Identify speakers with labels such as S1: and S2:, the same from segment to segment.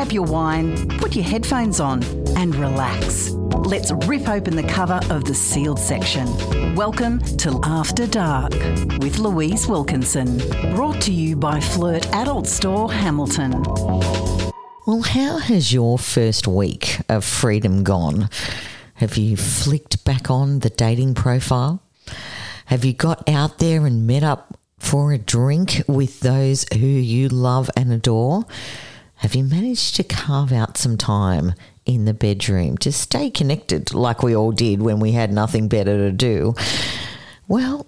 S1: grab your wine, put your headphones on, and relax. Let's rip open the cover of the sealed section. Welcome to After Dark with Louise Wilkinson. Brought to you by Flirt Adult Store Hamilton.
S2: Well, how has your first week of freedom gone? Have you flicked back on the dating profile? Have you got out there and met up for a drink with those who you love and adore? Have you managed to carve out some time in the bedroom to stay connected like we all did when we had nothing better to do? Well,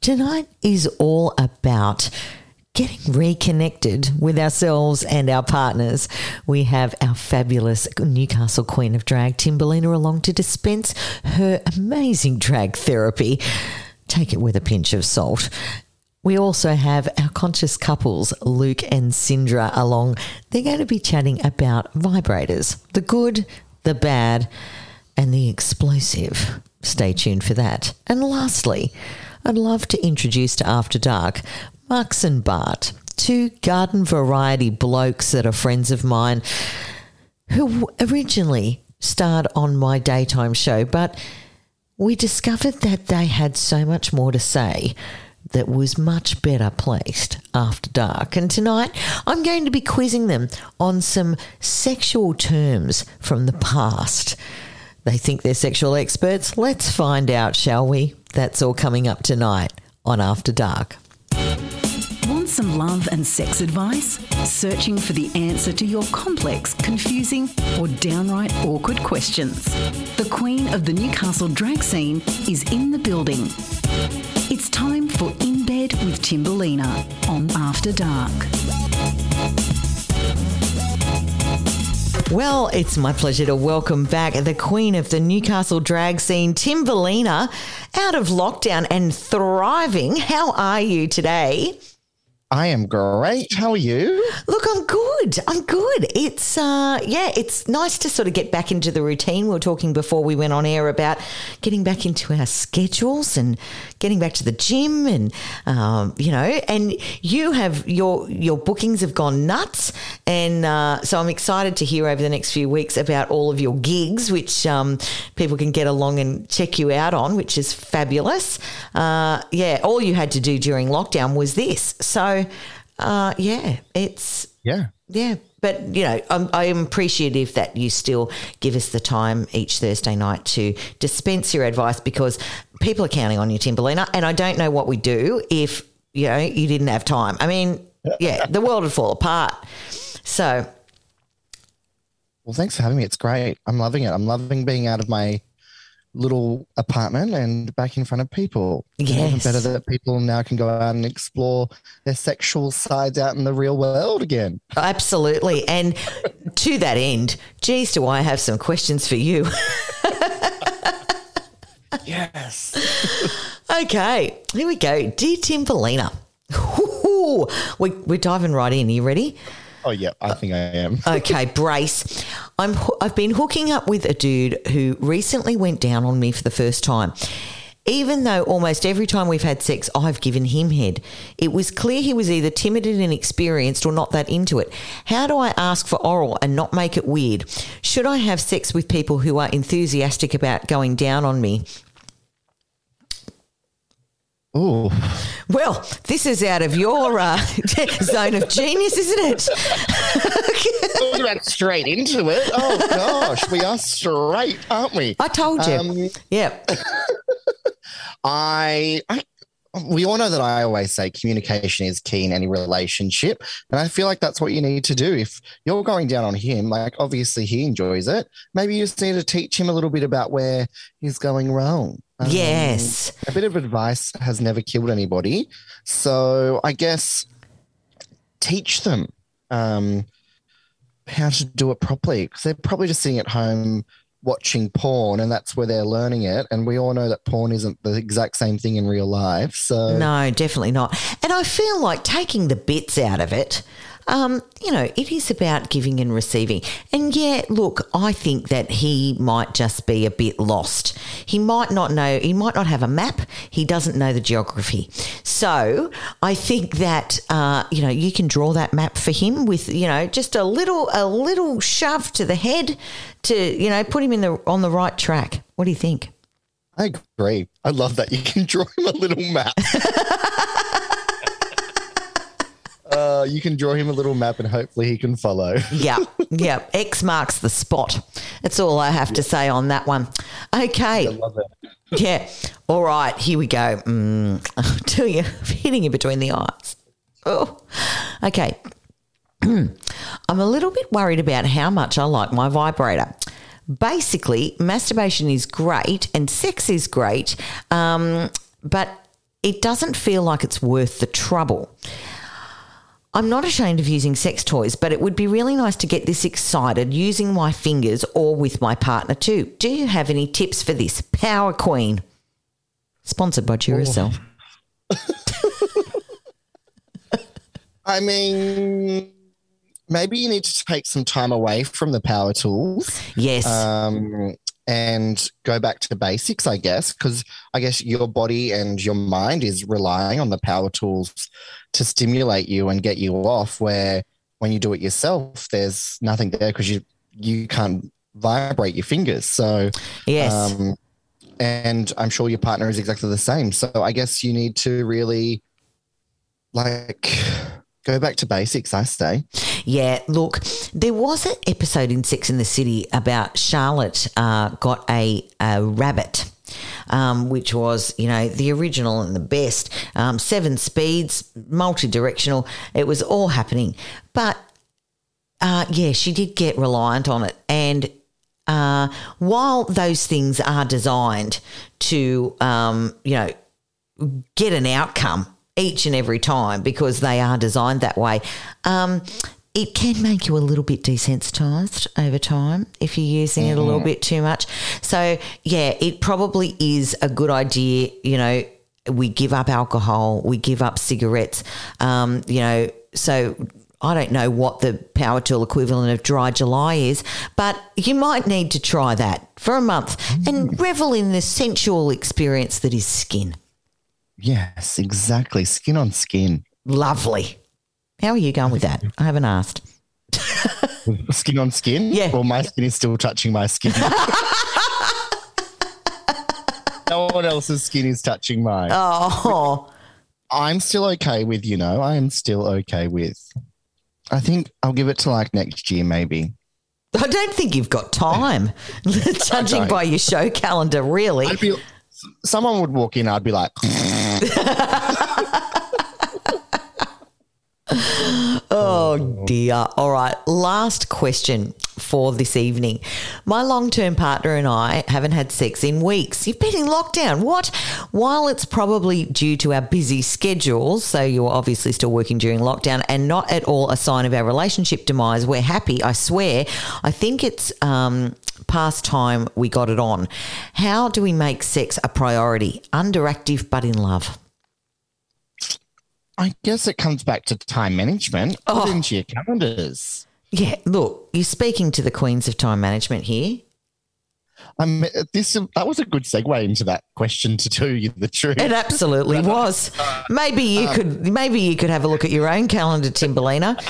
S2: tonight is all about getting reconnected with ourselves and our partners. We have our fabulous Newcastle Queen of Drag, Timberlina, along to dispense her amazing drag therapy. Take it with a pinch of salt. We also have our conscious couples, Luke and Sindra, along. They're going to be chatting about vibrators the good, the bad, and the explosive. Stay tuned for that. And lastly, I'd love to introduce to After Dark Max and Bart, two garden variety blokes that are friends of mine who originally starred on my daytime show, but we discovered that they had so much more to say that was much better placed after dark. And tonight I'm going to be quizzing them on some sexual terms from the past. They think they're sexual experts. Let's find out, shall we? That's all coming up tonight on After Dark.
S1: Some love and sex advice? Searching for the answer to your complex, confusing, or downright awkward questions? The queen of the Newcastle drag scene is in the building. It's time for In Bed with Timberlina on After Dark.
S2: Well, it's my pleasure to welcome back the queen of the Newcastle drag scene, Timberlina, out of lockdown and thriving. How are you today?
S3: I am great. How are you?
S2: Look, I'm good. I'm good. It's uh yeah, it's nice to sort of get back into the routine. We were talking before we went on air about getting back into our schedules and getting back to the gym and um, you know, and you have your your bookings have gone nuts and uh, so I'm excited to hear over the next few weeks about all of your gigs which um, people can get along and check you out on, which is fabulous. Uh, yeah, all you had to do during lockdown was this. So uh, yeah, it's
S3: Yeah.
S2: yeah, but you know, I'm, I'm appreciative that you still give us the time each Thursday night to dispense your advice because people are counting on you, Timberlina, and I don't know what we do if you know you didn't have time. I mean, yeah, the world would fall apart. So
S3: Well, thanks for having me. It's great. I'm loving it. I'm loving being out of my little apartment and back in front of people. It's even better that people now can go out and explore their sexual sides out in the real world again.
S2: absolutely, and to that end, geez, do I have some questions for you?
S3: Yes.
S2: Okay, here we go. Dear Timberlina, Ooh, we, we're diving right in. Are you ready?
S3: Oh, yeah. I think I am.
S2: Okay, brace. I'm I've been hooking up with a dude who recently went down on me for the first time. Even though almost every time we've had sex, I've given him head. It was clear he was either timid and inexperienced or not that into it. How do I ask for oral and not make it weird? Should I have sex with people who are enthusiastic about going down on me?
S3: Oh,
S2: Well, this is out of your uh, zone of genius, isn't it?
S3: we went straight into it. Oh, gosh. We are straight, aren't we?
S2: I told you.
S3: Um,
S2: yeah.
S3: I, I we all know that I always say communication is key in any relationship. And I feel like that's what you need to do. If you're going down on him, like obviously he enjoys it, maybe you just need to teach him a little bit about where he's going wrong. Um,
S2: Yes.
S3: A bit of advice has never killed anybody. So I guess teach them um, how to do it properly because they're probably just sitting at home watching porn and that's where they're learning it. And we all know that porn isn't the exact same thing in real life. So
S2: No, definitely not. And I feel like taking the bits out of it, um, you know, it is about giving and receiving. And yeah, look, I think that he might just be a bit lost. He might not know, he might not have a map, he doesn't know the geography. So I think that, uh, you know, you can draw that map for him with, you know, just a little, a little shove to the head to, you know, put him in the, on the right track. What do you think?
S3: I agree. I love that. You can draw him a little map. uh, you can draw him a little map and hopefully he can follow.
S2: yeah, yeah. X marks the spot. That's all I have to say on that one. Okay.
S3: I love it.
S2: Yeah. All right. Here we go. Mm, I'll tell you, hitting you between the eyes. Oh. Okay. I'm a little bit worried about how much I like my vibrator. Basically, masturbation is great and sex is great, um, but it doesn't feel like it's worth the trouble. I'm not ashamed of using sex toys, but it would be really nice to get this excited using my fingers or with my partner too. Do you have any tips for this? Power Queen. Sponsored by Duracell.
S3: I mean, maybe you need to take some time away from the power tools.
S2: Yes.
S3: Um, and go back to the basics, I guess, because I guess your body and your mind is relying on the power tools to stimulate you and get you off. Where when you do it yourself, there's nothing there because you you can't vibrate your fingers. So
S2: yes.
S3: um, and I'm sure your partner is exactly the same. So I guess you need to really like go back to basics. I say.
S2: Yeah, look, there was an episode in Sex in the City about Charlotte uh, got a, a rabbit. Um, which was, you know, the original and the best. Um, seven speeds, multi directional. It was all happening. But uh, yeah, she did get reliant on it. And uh, while those things are designed to, um, you know, get an outcome each and every time because they are designed that way. Um, it can make you a little bit desensitized over time if you're using it a little bit too much. So, yeah, it probably is a good idea. You know, we give up alcohol, we give up cigarettes, um, you know, so. I don't know what the power tool equivalent of dry July is, but you might need to try that for a month and revel in the sensual experience that is skin.
S3: Yes, exactly. Skin on skin.
S2: Lovely. How are you going with that? I haven't asked.
S3: Skin on skin?
S2: Yeah.
S3: Well, my skin is still touching my skin. no one else's skin is touching mine.
S2: Oh,
S3: I'm still okay with, you know, I am still okay with. I think I'll give it to like next year, maybe.
S2: I don't think you've got time, judging by your show calendar, really.
S3: I'd be, someone would walk in, I'd be like,
S2: Oh dear. All right. Last question for this evening. My long term partner and I haven't had sex in weeks. You've been in lockdown. What? While it's probably due to our busy schedules, so you're obviously still working during lockdown and not at all a sign of our relationship demise, we're happy, I swear. I think it's um, past time we got it on. How do we make sex a priority? Underactive but in love.
S3: I guess it comes back to time management.
S2: Oh.
S3: it into your calendars.
S2: Yeah, look, you're speaking to the queens of time management here.
S3: Um, this that was a good segue into that question to tell you the truth.
S2: It absolutely was. Maybe you could maybe you could have a look at your own calendar, Timberlina.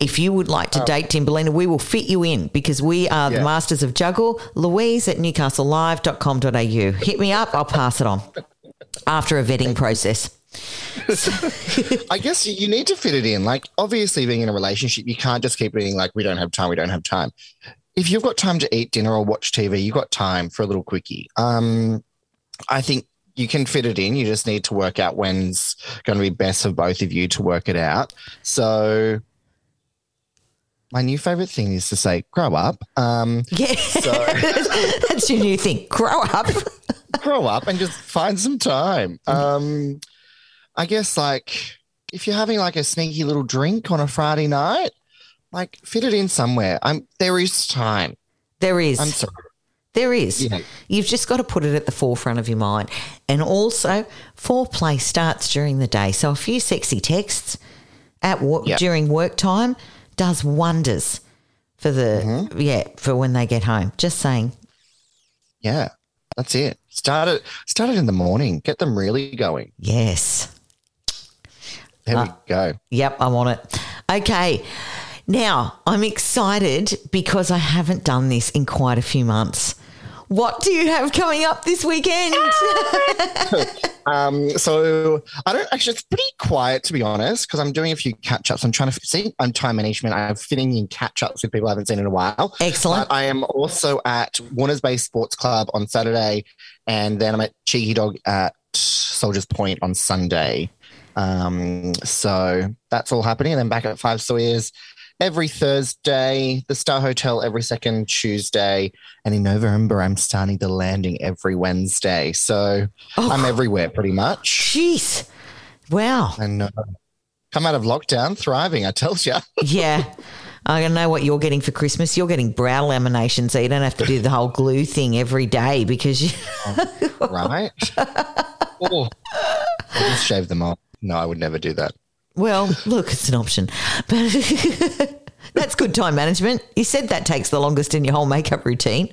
S2: If you would like to date Timberlina, we will fit you in because we are the masters of juggle. Louise at newcastlelive.com.au. Hit me up, I'll pass it on. After a vetting process.
S3: I guess you- need to fit it in. Like, obviously, being in a relationship, you can't just keep being like, we don't have time, we don't have time. If you've got time to eat dinner or watch TV, you've got time for a little quickie. Um, I think you can fit it in. You just need to work out when's going to be best for both of you to work it out. So, my new favorite thing is to say, grow up. Um,
S2: Yeah. That's your new thing. Grow up.
S3: grow up and just find some time. Um, I guess like if you're having like a sneaky little drink on a Friday night, like fit it in somewhere. I'm there is time.
S2: There is.
S3: I'm sorry.
S2: There is.
S3: Yeah.
S2: You've just got to put it at the forefront of your mind. And also, foreplay starts during the day. So a few sexy texts at work
S3: Yeah.
S2: during work time does wonders for the
S3: Mm-hmm.
S2: yeah for when they get home. Just saying.
S3: Yeah, that's it. Start it. Start it in the morning. Get them really going.
S2: Yes.
S3: There
S2: Uh,
S3: we go.
S2: Yep, I want it. Okay. Now, I'm excited because I haven't done this in quite a few months. What do you have coming up this weekend?
S3: Um, so I don't actually. It's pretty quiet to be honest, because I'm doing a few catch ups. I'm trying to see. I'm time management. I'm fitting in catch ups with people I haven't seen in a while.
S2: Excellent.
S3: But I am also at Warner's Bay Sports Club on Saturday, and then I'm at Cheeky Dog at Soldiers Point on Sunday. Um, so that's all happening. And then back at Five Sawyers every Thursday, the Star Hotel every second Tuesday, and in November I'm starting the landing every Wednesday. So
S2: Oh.
S3: I'm everywhere pretty much.
S2: Jeez. Wow.
S3: And uh, come out of lockdown thriving, I tell you.
S2: Yeah. I don't know what you're getting for Christmas. You're getting brow lamination, so you don't have to do the whole glue thing every day because you.
S3: right? oh, I'll just shave them off. No, I would never do that.
S2: Well, look, it's an option. But that's good time management. You said that takes the longest in your whole makeup routine.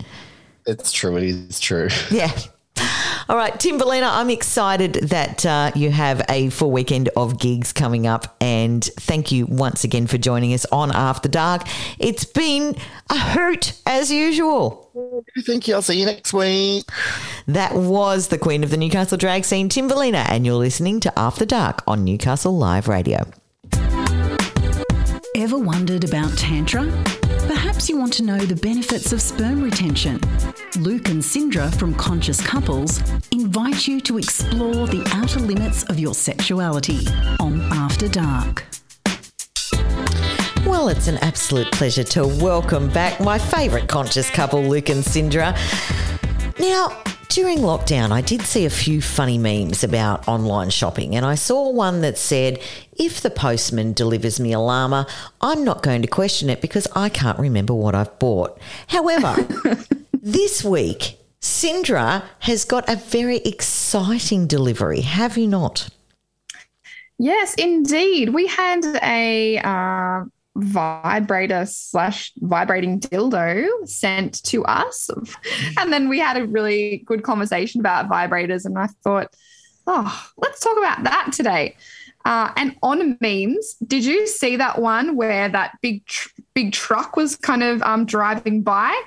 S3: It's true. It is true.
S2: Yeah. All right, Timberlina, I'm excited that uh, you have a full weekend of gigs coming up. And thank you once again for joining us on After Dark. It's been a hoot as usual.
S3: Thank you. I'll see you next week.
S2: That was the Queen of the Newcastle drag scene, Timberlina, and you're listening to After Dark on Newcastle Live Radio.
S1: Ever wondered about Tantra? Perhaps you want to know the benefits of sperm retention. Luke and Sindra from Conscious Couples invite you to explore the outer limits of your sexuality on After Dark.
S2: Well, it's an absolute pleasure to welcome back my favourite conscious couple, Luke and Sindra. Now, during lockdown, I did see a few funny memes about online shopping, and I saw one that said, If the postman delivers me a llama, I'm not going to question it because I can't remember what I've bought. However, this week, Sindra has got a very exciting delivery, have you not?
S4: Yes, indeed. We had a uh, vibrator slash vibrating dildo sent to us. And then we had a really good conversation about vibrators. And I thought, oh, let's talk about that today. Uh, and on memes, did you see that one where that big tr- big truck was kind of um, driving by,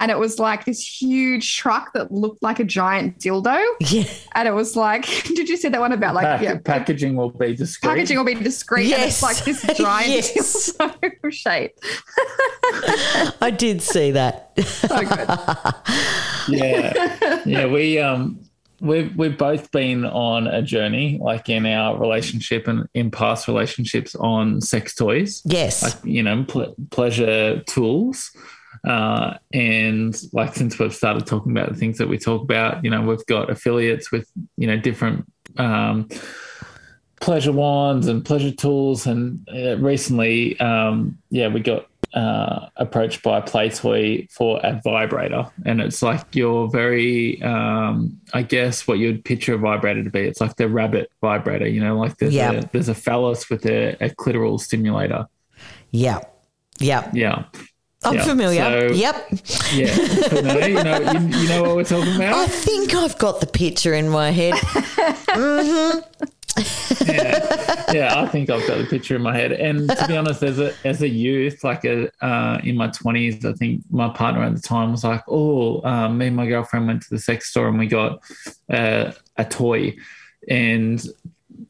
S4: and it was like this huge truck that looked like a giant dildo,
S2: Yeah.
S4: and it was like, did you see that one about like
S5: Pack-
S4: yeah,
S5: packaging will be discreet.
S4: packaging will be discreet and
S2: Yes.
S4: it's like this giant
S2: Yes.
S4: dildo shape.
S2: I did see that.
S4: So good.
S5: yeah, yeah. We um we've we've both been on a journey, like in our relationship and in past relationships, on sex toys,
S2: Yes.
S5: like you know, ple- pleasure tools. Uh, and like since we've started talking about the things that we talk about, you know, we've got affiliates with you know different um, pleasure wands and pleasure tools. And uh, recently, um, yeah, we got uh, approached by Playtoy for a vibrator, and it's like your very, um, I guess, what you'd picture a vibrator to be. It's like the rabbit vibrator, you know, like there's
S2: Yeah.
S5: a there's a phallus with a, a clitoral stimulator.
S2: Yeah. Yeah.
S5: Yeah,
S2: I'm
S5: Yeah.
S2: familiar.
S5: So-
S2: yep.
S5: yeah. No, you know, you, you know what we're talking about?
S2: I think I've got the picture in my head.
S5: yeah, yeah, I think I've got the picture in my head. And to be honest, as a as a youth, like a uh, in my twenties, I think my partner at the time was like, "Oh, um, me and my girlfriend went to the sex store and we got uh, a toy, and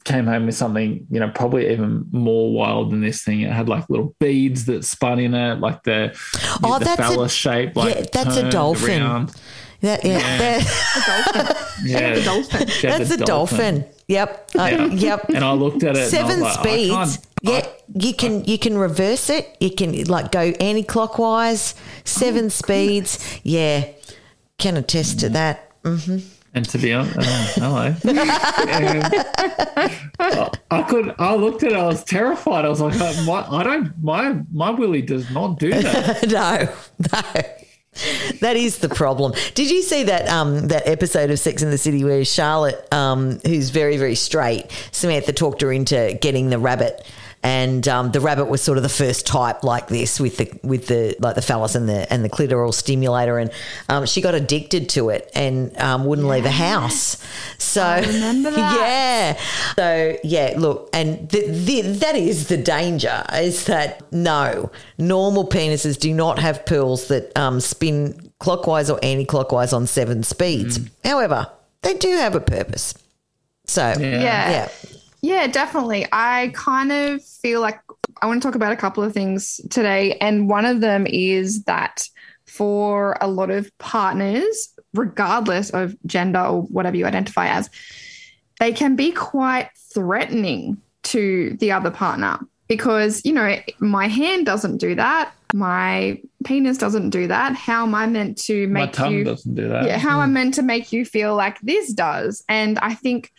S5: came home with something, you know, probably even more wild than this thing. It had like little beads that spun in it, like the
S2: Oh,
S5: the
S2: that's a-
S5: phallus shape, like
S2: yeah, that's a dolphin.
S5: around.
S2: That, yeah,
S5: Yeah.
S2: that-
S5: Yeah,
S4: The dolphin.
S5: she
S2: that's a dolphin. Yep. Uh,
S5: Yeah.
S2: Yep.
S5: And I looked at it.
S2: Seven
S5: and I was like, I
S2: speeds.
S5: can't-
S2: yeah, you can you can reverse it. You can like go anti-clockwise. Seven speeds. Yeah, can attest to that.
S5: And to be honest, oh, hello. And I could. I looked at it. I was terrified. I was like, uh, my, I don't. My my Willie does not do that.
S2: no, no. That is the problem. Did you see that um, that episode of Sex in the City where Charlotte, um, who's very very straight, Samantha talked her into getting the rabbit, and um, the rabbit was sort of the first type like this with the with the like the phallus and the and the clitoral stimulator, and um, she got addicted to it and um, wouldn't leave the house. So
S4: remember that.
S2: yeah, so yeah, look, and the, the, that is the danger is that no normal penises do not have pearls that um, spin clockwise or anti-clockwise on seven speeds. However, they do have a purpose. So
S5: Yeah.
S4: Yeah.
S2: Yeah.
S4: Definitely. I kind of feel like I want to talk about a couple of things today. And one of them is that for a lot of partners, regardless of gender or whatever you identify as, they can be quite threatening to the other partner because, you know, my hand doesn't do that. My penis doesn't do that. How am I meant to make My
S5: tongue
S4: you
S5: doesn't do that.
S4: yeah, how am I'm hmm. meant to make you feel like this does. And I think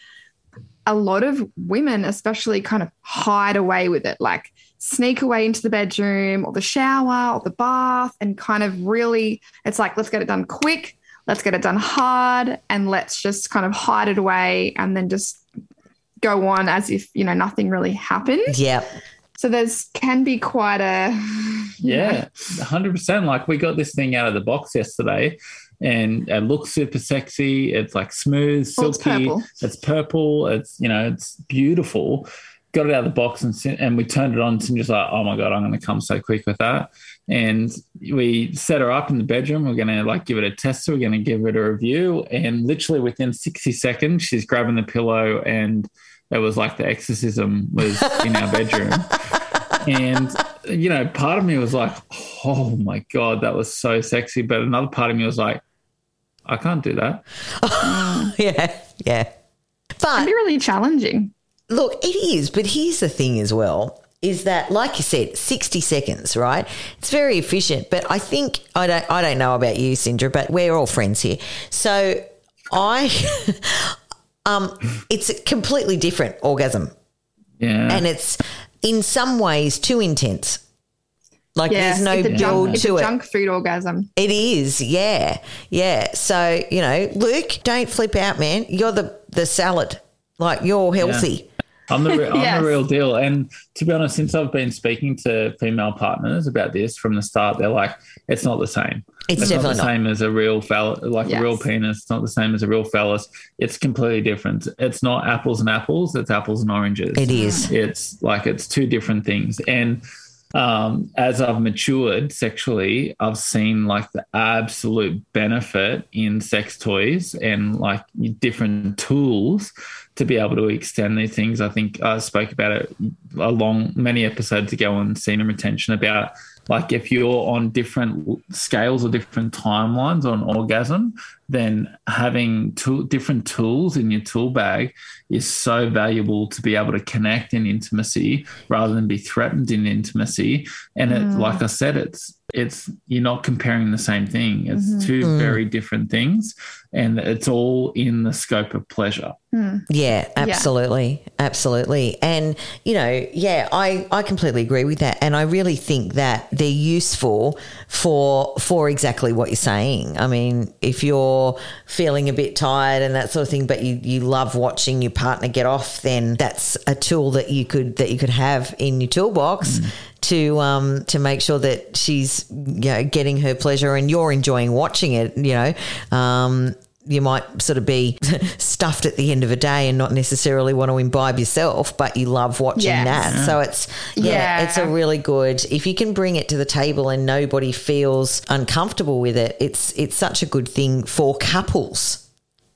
S4: a lot of women, especially, kind of hide away with it, like sneak away into the bedroom or the shower or the bath, and kind of really, it's like, let's get it done quick, let's get it done hard, and let's just kind of hide it away and then just go on as if, you know, nothing really happened.
S2: Yeah.
S4: So there's can be quite a,
S5: Yeah, hundred percent. Like we got this thing out of the box yesterday, and it looks super sexy. It's like smooth,
S4: Well, it's
S5: silky.
S4: purple.
S5: It's purple. It's you know, it's beautiful. Got it out of the box and and we turned it on. And Sindra's like, "Oh my god, I'm going to come so quick with that." And we set her up in the bedroom. We're going to like give it a tester. We're going to give it a review. And literally within 60 seconds, she's grabbing the pillow, and it was like the exorcism was in our bedroom and you know part of me was like oh my god that was so sexy but another part of me was like i can't do that
S2: Yeah. Yeah.
S4: can
S2: But
S4: be really challenging.
S2: look, it is. But here's the thing as well is that, like you said, 60 seconds, right? It's very efficient. But I think, I don't, I don't know about you, Sindra, but we're all friends here. So I, um, it's a completely different orgasm.
S5: yeah
S2: And it's in some ways too intense. Like
S4: Yeah,
S2: there's no
S4: it's a
S2: build
S4: junk, it's
S2: to
S4: a
S2: it.
S4: junk food orgasm.
S2: It is, yeah, yeah. So you know, Luke, don't flip out, man. You're the the salad. Like you're healthy.
S5: I'm the, re- I'm
S4: Yes.
S5: the real deal and to be honest since i've been speaking to female partners about this from the start they're like it's not the same
S2: It's
S5: not
S2: definitely
S5: the
S2: not.
S5: same as a real phallus, like
S4: Yes.
S5: a real penis. It's not the same as a real phallus. It's completely different. It's not apples and apples. It's apples and oranges.
S2: It is.
S5: It's like it's two different things. And um, as I've matured sexually, I've seen like the absolute benefit in sex toys and like different tools to be able to extend these things. I think I spoke about it along many episodes ago on semen retention about like if you're on different scales or different timelines on orgasm, then having tool, different tools in your tool bag is so valuable to be able to connect in intimacy rather than be threatened in intimacy. And it, mm. like I said, it's it's you're not comparing the same thing. It's mm-hmm. two mm. very different things, and it's all in the scope of pleasure. Hmm.
S2: Yeah, absolutely. Absolutely. And, you know, yeah, I, I completely agree with that. And I really think that they're useful for for exactly what you're saying. I mean, if you're feeling a bit tired and that sort of thing, but you, you love watching your partner get off, then that's a tool that you could that you could have in your toolbox to um to make sure that she's you know getting her pleasure and you're enjoying watching it, you know. Um you might sort of be stuffed at the end of a day and not necessarily want to imbibe yourself, but you love watching
S4: Yes.
S2: that. So it's yeah,
S4: Yeah.
S2: it's a really good if you can bring it to the table and nobody feels uncomfortable with it, it's it's such a good thing for couples.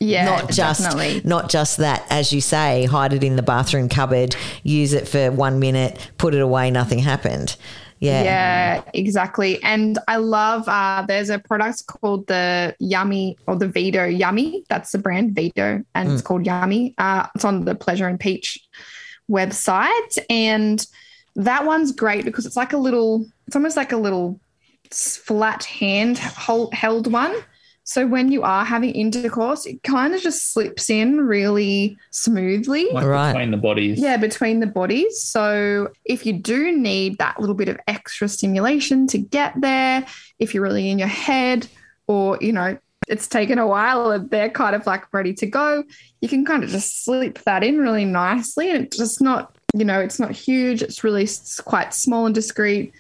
S4: Yeah,
S2: not just
S4: definitely.
S2: not just that, as you say, hide it in the bathroom cupboard, use it for one minute, put it away, nothing happened. Yeah.
S4: Yeah, exactly. And I love uh there's a product called the Yummy or the VeDO Yummy. That's the brand VeDO and it's called Yummy. Uh it's on the Pleasure and Peach website and that one's great because it's like a little it's almost like a little flat hand hold, held one. So when you are having intercourse, it kind of just slips in really smoothly.
S5: Like
S2: Right.
S5: between the bodies.
S4: Yeah, between the bodies. So if you do need that little bit of extra stimulation to get there, if you're really in your head or, you know, it's taken a while and they're kind of like ready to go, you can kind of just slip that in really nicely and it's just not you know, it's not huge. It's really quite small and discreet.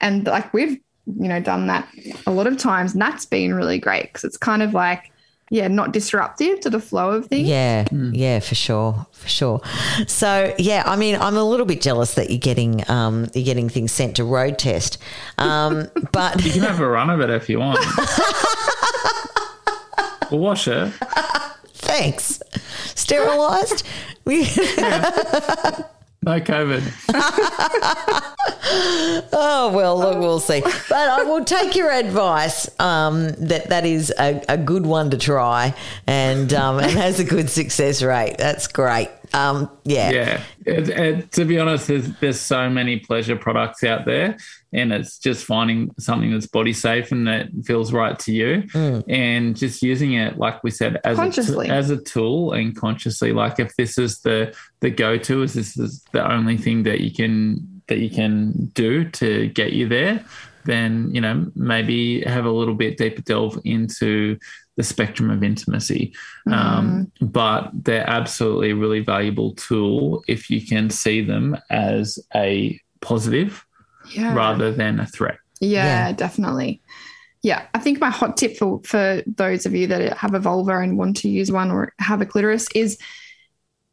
S4: And like we've, you know, done that a lot of times. And that's been really great because it's kind of like, yeah, not disruptive to the flow of things.
S2: Yeah, yeah, for sure, for sure. So yeah, I mean, I'm a little bit jealous that you're getting um, you're getting things sent to road test, um, but
S5: You can have a run of it if you want. we'll wash it.
S2: thanks. Sterilized. We-
S5: No COVID.
S2: oh well, look, we'll see. But I will take your advice. Um, that that is a, a good one to try, and um, and has a good success rate. That's great. Um, yeah.
S5: Yeah. It, it, to be honest, there's, there's so many pleasure products out there, and it's just finding something that's body safe and that feels right to you, and just using it, like we said, as a, as a tool and consciously. Like if this is the the go to, is this is the only thing that you can that you can do to get you there, then you know maybe have a little bit deeper delve into the spectrum of intimacy. Um, but they're absolutely a really valuable tool if you can see them as a positive
S4: Yeah.
S5: rather than a threat.
S4: Yeah,
S2: Yeah.
S4: definitely. Yeah, I think my hot tip for for those of you that have a vulva and want to use one or have a clitoris is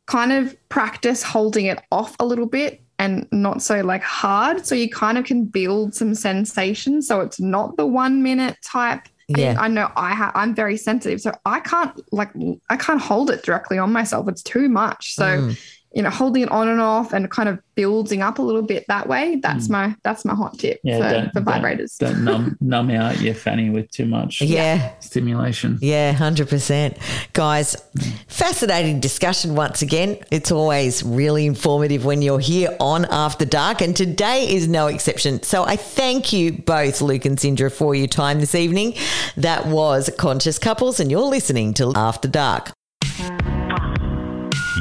S4: kind of practice holding it off a little bit and not so like hard so you kind of can build some sensation so it's not the 1 minute type
S2: Yeah.
S4: I know I ha- I'm very sensitive so I can't like I can't hold it directly on myself it's too much so
S2: Mm.
S4: You know holding it on and off and kind of building up a little bit that way that's mm. my that's my hot tip
S5: Yeah,
S4: for,
S5: don't-
S4: for
S5: don't-
S4: vibrators
S5: Don't numb, numb out your fanny with too much
S2: Yeah.
S5: stimulation.
S2: Yeah, 100%. Guys, mm. fascinating discussion once again. It's always really informative when you're here on After Dark, and today is no exception. So I thank you both, Luke and Sindra, for your time this evening. That was Conscious Couples, and you're listening to After Dark.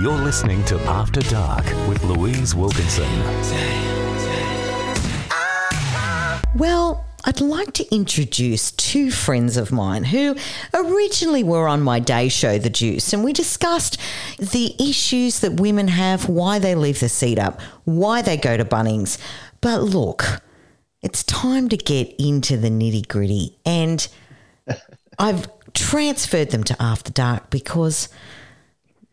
S6: You're listening to After Dark with Louise Wilkinson.
S2: Well, I'd like to introduce two friends of mine who originally were on my day show, The Juice, and we discussed the issues that women have, why they leave the seat up, why they go to Bunnings. But look, it's time to get into the nitty gritty, and I've transferred them to After Dark because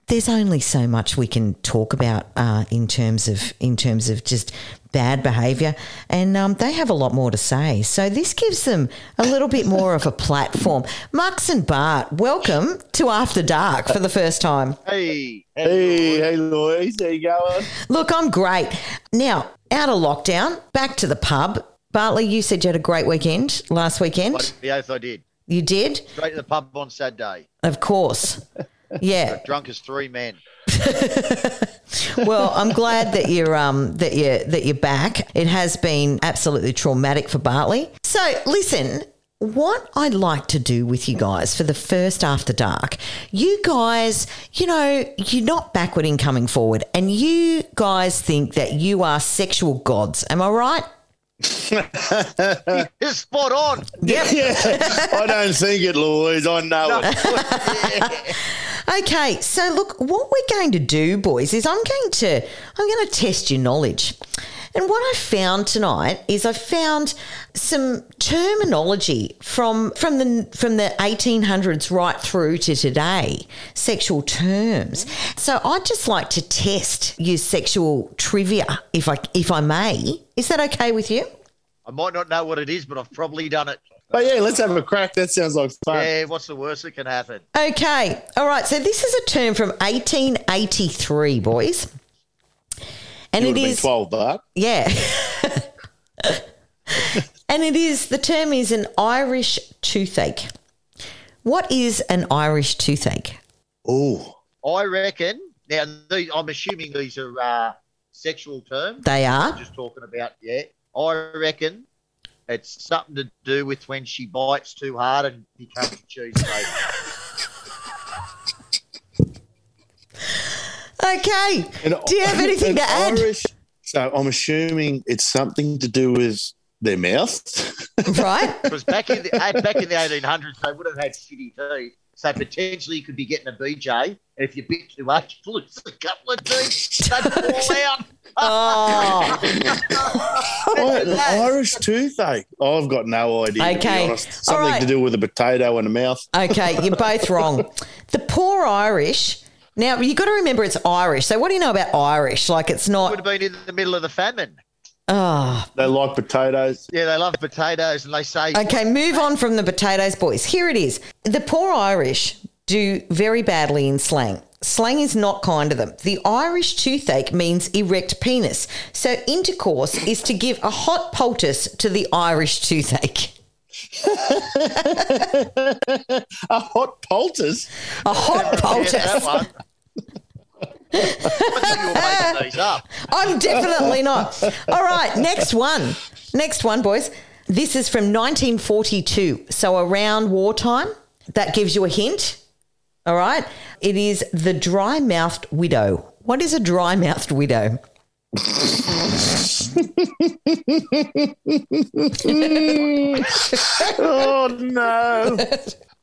S2: there's only so much we can talk about uh, in terms of in terms of just bad behaviour, and um, they have a lot more to say. So this gives them a little bit more of a platform. Max and Bart, welcome to After Dark for the first time.
S7: Hey,
S8: Hey, hey, Louise, how you going?
S2: Look, I'm great. Now out of lockdown, back to the pub. Bartley, you said you had a great weekend last weekend.
S7: Bloody oath I did.
S2: You did,
S7: Straight to the pub on Saturday.
S2: of course. Yeah.
S7: Drunk as three men.
S2: Well, I'm glad that you're um that you that you're back. It has been absolutely traumatic for Bartley. So listen. What I'd like to do with you guys for the first After Dark, you guys, you know, you're not backward in coming forward, and you guys think that you are sexual gods. Am I right?
S7: It's spot on.
S2: Yep.
S8: Yeah, I don't think it, Louise. I know it.
S2: Okay, so look, what we're going to do, boys, is I'm going to I'm going to test your knowledge. And what I found tonight is I found some terminology from from the from the 1800s right through to today, sexual terms. So I'd just like to test your sexual trivia, if I if I may. Is that okay with you?
S7: I might not know what it is, but I've probably done it.
S8: But yeah, let's have a crack. That sounds like fun.
S7: Yeah, what's the worst that can happen?
S2: Okay. All right. So this is a term from 1883, boys. And
S8: You
S2: it
S8: would have been 12, but
S2: Yeah. and it is, the term is an Irish toothache. What is an Irish toothache?
S8: oh,
S7: I reckon. Now, the, I'm assuming these are uh, sexual terms.
S2: They
S7: We're
S2: are.
S7: just talking about, yeah. I reckon it's something to do with when she bites too hard and becomes a cheesecake.
S2: Okay.
S8: An-
S2: Do you have anything to add?
S8: Irish, so I'm assuming it's something to do with their mouth.
S2: Right?
S7: Because back in the back in the 1800s, they would have had shitty teeth, So potentially you could be getting a BJ. And if you bit too much, lose a couple of teeth. They fall out.
S2: Oh,
S8: Oh, Irish toothache. I've got no idea. to be
S2: Okay.
S8: Something
S2: right.
S8: to do with a potato in the mouth.
S2: okay, you're both wrong. The poor Irish. Now you got to remember it's Irish. So what do you know about Irish? Like it's not.
S7: Would have been in the middle of the famine.
S2: Oh,
S8: They like potatoes.
S7: Yeah, they love potatoes, and they say
S2: okay. Move on from the potatoes, boys. Here it is. The poor Irish do very badly in slang. Slang is not kind to them. The Irish toothache means erect penis. So intercourse is to give a hot poultice to the Irish toothache.
S8: A hot poultice.
S2: A hot
S7: Yeah,
S2: poultice.
S7: that one. I thought you were making these up.
S2: I'm definitely not. All right, next one. Next one, boys. This is from 1942, so around wartime. That gives you a hint. All right. It is the dry mouthed widow. What is a dry mouthed widow?
S8: Oh no.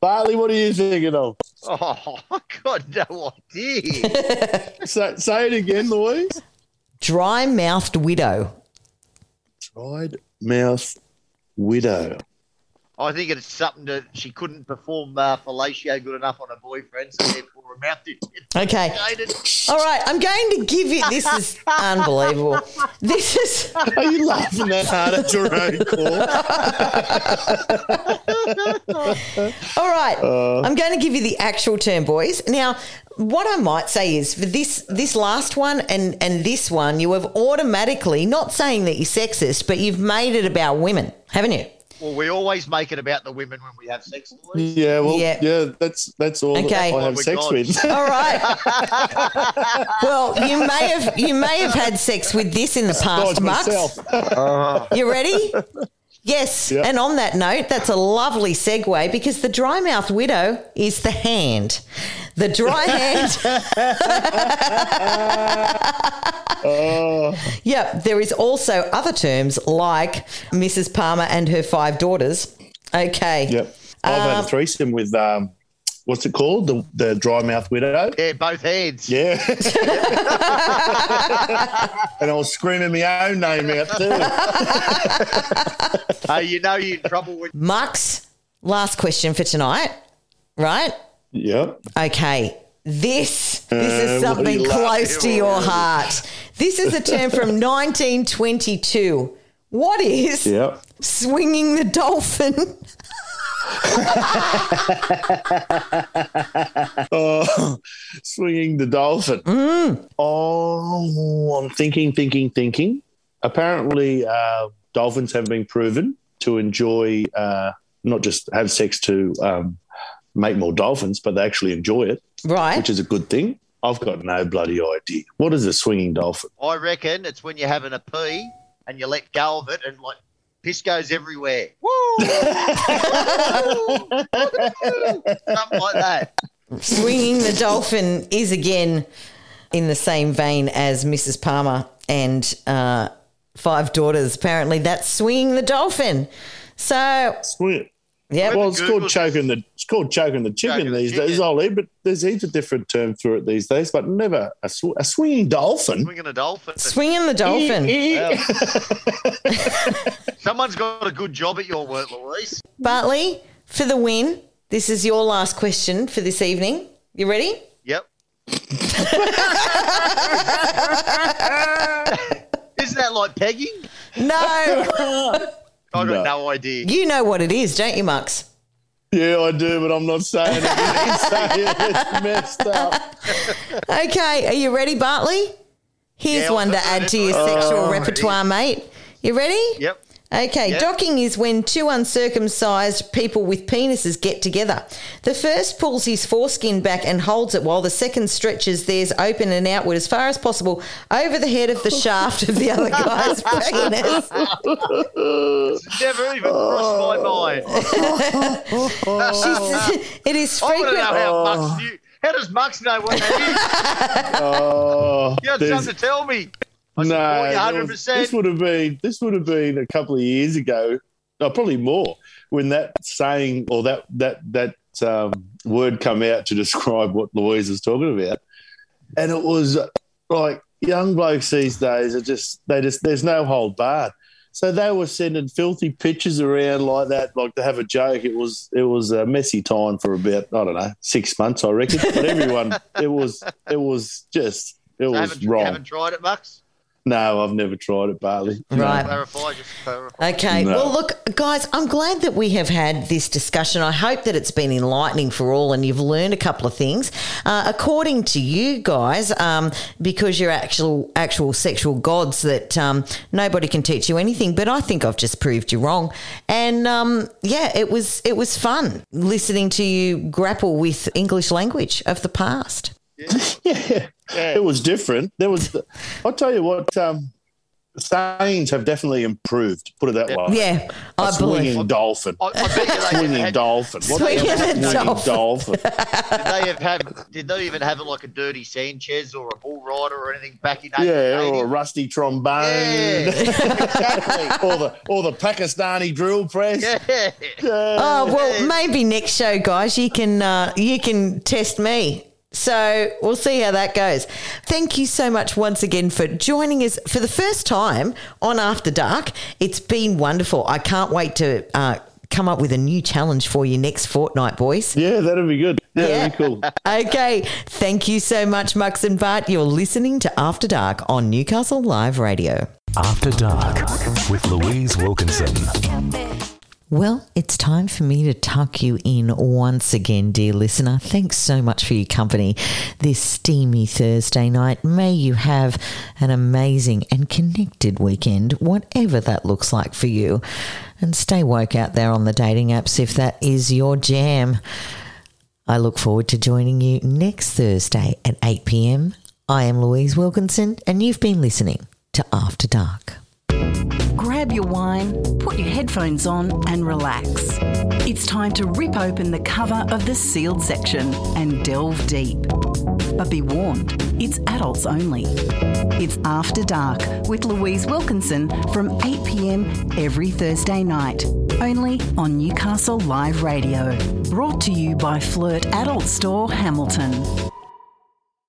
S8: Bartley, what are you thinking of?
S7: Oh, I got no idea.
S8: Say, say it again, Louise.
S2: Dry mouthed widow.
S8: Dried mouthed widow.
S7: I think it's something that she couldn't perform uh, fellatio good enough on her boyfriend, so therefore her mouth didn't get
S2: Okay.
S7: irritated.
S2: All right. I'm going to give you this is unbelievable. This is
S8: Are you laughing that hard at your own call?
S2: All right. I'm going to give you the actual term, boys. Now, what I might say is for this this last one and and this one, you have automatically not saying that you're sexist, but you've made it about women, haven't you?
S7: Well, we always make it about the women when we have sex, Louise.
S8: Yeah, well,
S2: Yeah.
S8: yeah, that's that's all
S2: Okay.
S8: that I have
S7: my
S8: sex
S7: God.
S8: with.
S2: All right. well, you may have you may have had sex with this in the past,
S8: Dodge
S2: Max.
S8: myself.
S2: You ready? Yes.
S8: Yeah.
S2: And on that note, that's a lovely segue because the dry mouth widow is the hand. The dry hand.
S8: Oh,
S2: Yep. There is also other terms like Mrs. Palmer and her five daughters. Okay.
S8: yep. I've had
S2: Um,
S8: a threesome with um, what's it called? The the dry mouth widow.
S7: Yeah, both hands.
S8: Yeah. and I was screaming my own name out too.
S7: Hey, you know you're in trouble when
S2: Max, last question for tonight. Right?
S8: Yep.
S2: Okay. This this
S8: Uh,
S2: is
S8: what
S2: something close to your
S8: already?
S2: heart. This is a term from 1922. What is
S8: Yep.
S2: swinging the dolphin?
S8: Oh, swinging the dolphin.
S2: Mm.
S8: Oh, I'm thinking, thinking, thinking. Apparently, uh, dolphins have been proven to enjoy uh, not just have sex to um, make more dolphins, but they actually enjoy it,
S2: Right.
S8: which is a good thing. I've got no bloody idea. What is a swinging dolphin?
S7: I reckon it's when you're having a pee and you let go of it and like piss goes everywhere. Woo! Something like that.
S2: Swinging the dolphin is again in the same vein as Mrs. Palmer and uh, five daughters. Apparently, that's swinging the dolphin. So,
S8: Swing.
S2: Yeah,
S8: Well, it's
S7: Google-
S8: called choking the it's called choking the chicken
S7: Choking the
S8: these
S7: chicken.
S8: days, Ollie. But there's heaps of different term for it these days. But never a, sw- a swinging dolphin.
S7: Swinging a dolphin.
S2: swinging the dolphin.
S7: Someone's got a good job at your work, Louise.
S2: Bartley, for the win, this is your last question for this evening. You ready?
S7: Yep. Isn't that like pegging?
S2: No.
S7: I got
S8: No.
S7: no, idea.
S2: you know what it is, don't you, Max?
S8: Yeah, I do, but I'm not saying it. You didn't say it. It's messed up.
S2: Okay, are you ready, Bartley? Here's
S7: Yeah,
S2: one to add to
S7: it.
S2: your
S7: Oh,
S2: sexual
S7: ready.
S2: repertoire, mate. You ready?
S7: Yep.
S2: Okay,
S7: Yep.
S2: docking is when two uncircumcised people with penises get together. The first pulls his foreskin back and holds it while the second stretches theirs open and outward as far as possible over the head of the shaft of the other guy's penis.
S7: It's never even crossed my mind.
S2: She's- it is
S7: I want to
S2: frequent.
S7: know how Max knew. Oh. How does Max know what that is?
S8: Oh,
S7: You had
S8: there's-
S7: something to tell me. I
S8: no, there
S7: 100%.
S8: this would have been this would have been a couple of years ago, no, probably more, when that saying or that that that um, word come out to describe what Louise was talking about, and it was like young blokes these days are just they just there's no hold barred. So they were sending filthy pictures around like that, like to have a joke. It was it was a messy time for about I don't know six months, I reckon. But everyone, it was it was just it
S7: So
S8: was
S7: haven't,
S8: wrong.
S7: haven't tried it, Max?
S8: No, I've never tried it, Bartley.
S2: Right.
S7: Clarify, just clarify.
S2: Okay.
S8: No.
S2: Well, look, guys, I'm glad that we have had this discussion. I hope that it's been enlightening for all and you've learned a couple of things. Uh, according to you guys, um, because you're actual actual sexual gods, that um, nobody can teach you anything. But I think I've just proved you wrong. And um, yeah, it was it was fun listening to you grapple with English language of the past.
S8: yeah, it was different. There was, I'll tell you what, um, sayings have definitely improved. Put it that way.
S2: Yeah,
S8: A
S2: I
S8: swinging
S2: believe.
S8: dolphin.
S7: I, I bet you they
S8: Swinging
S7: had,
S8: dolphin. What
S2: Swinging
S8: the hell's a swinging
S2: dolphin.
S8: dolphin?
S7: did they have, have did they even have like a dirty Sanchez or a bull rider or anything back in
S8: Yeah, or a rusty trombone.
S7: Yeah, exactly.
S8: or the or the Pakistani drill press.
S7: Yeah.
S2: Oh well, maybe next show, guys, you can uh, you can test me. So we'll see how that goes. Thank you so much once again for joining us for the first time on After Dark. It's been wonderful. I can't wait to uh, come up with a new challenge for you next fortnight, boys.
S8: Yeah, that'd be good. Yeah,
S2: Yeah.
S8: that'd be cool.
S2: Okay, thank you so much, Max and Bart. You're listening to After Dark on Newcastle Live Radio.
S6: After Dark with Louise Wilkinson.
S2: Well, it's time for me to tuck you in once again, dear listener. Thanks so much for your company this steamy Thursday night. May you have an amazing and connected weekend, whatever that looks like for you. And stay woke out there on the dating apps if that is your jam. I look forward to joining you next Thursday at 8 pm. I am Louise Wilkinson, and you've been listening to After Dark.
S1: Grab your wine, put your headphones on, and relax. It's time to rip open the cover of the sealed section and delve deep. But be warned, it's adults only. It's After Dark with Louise Wilkinson from 8 pm every Thursday night, only on Newcastle Live Radio. Brought to you by Flirt Adult Store Hamilton.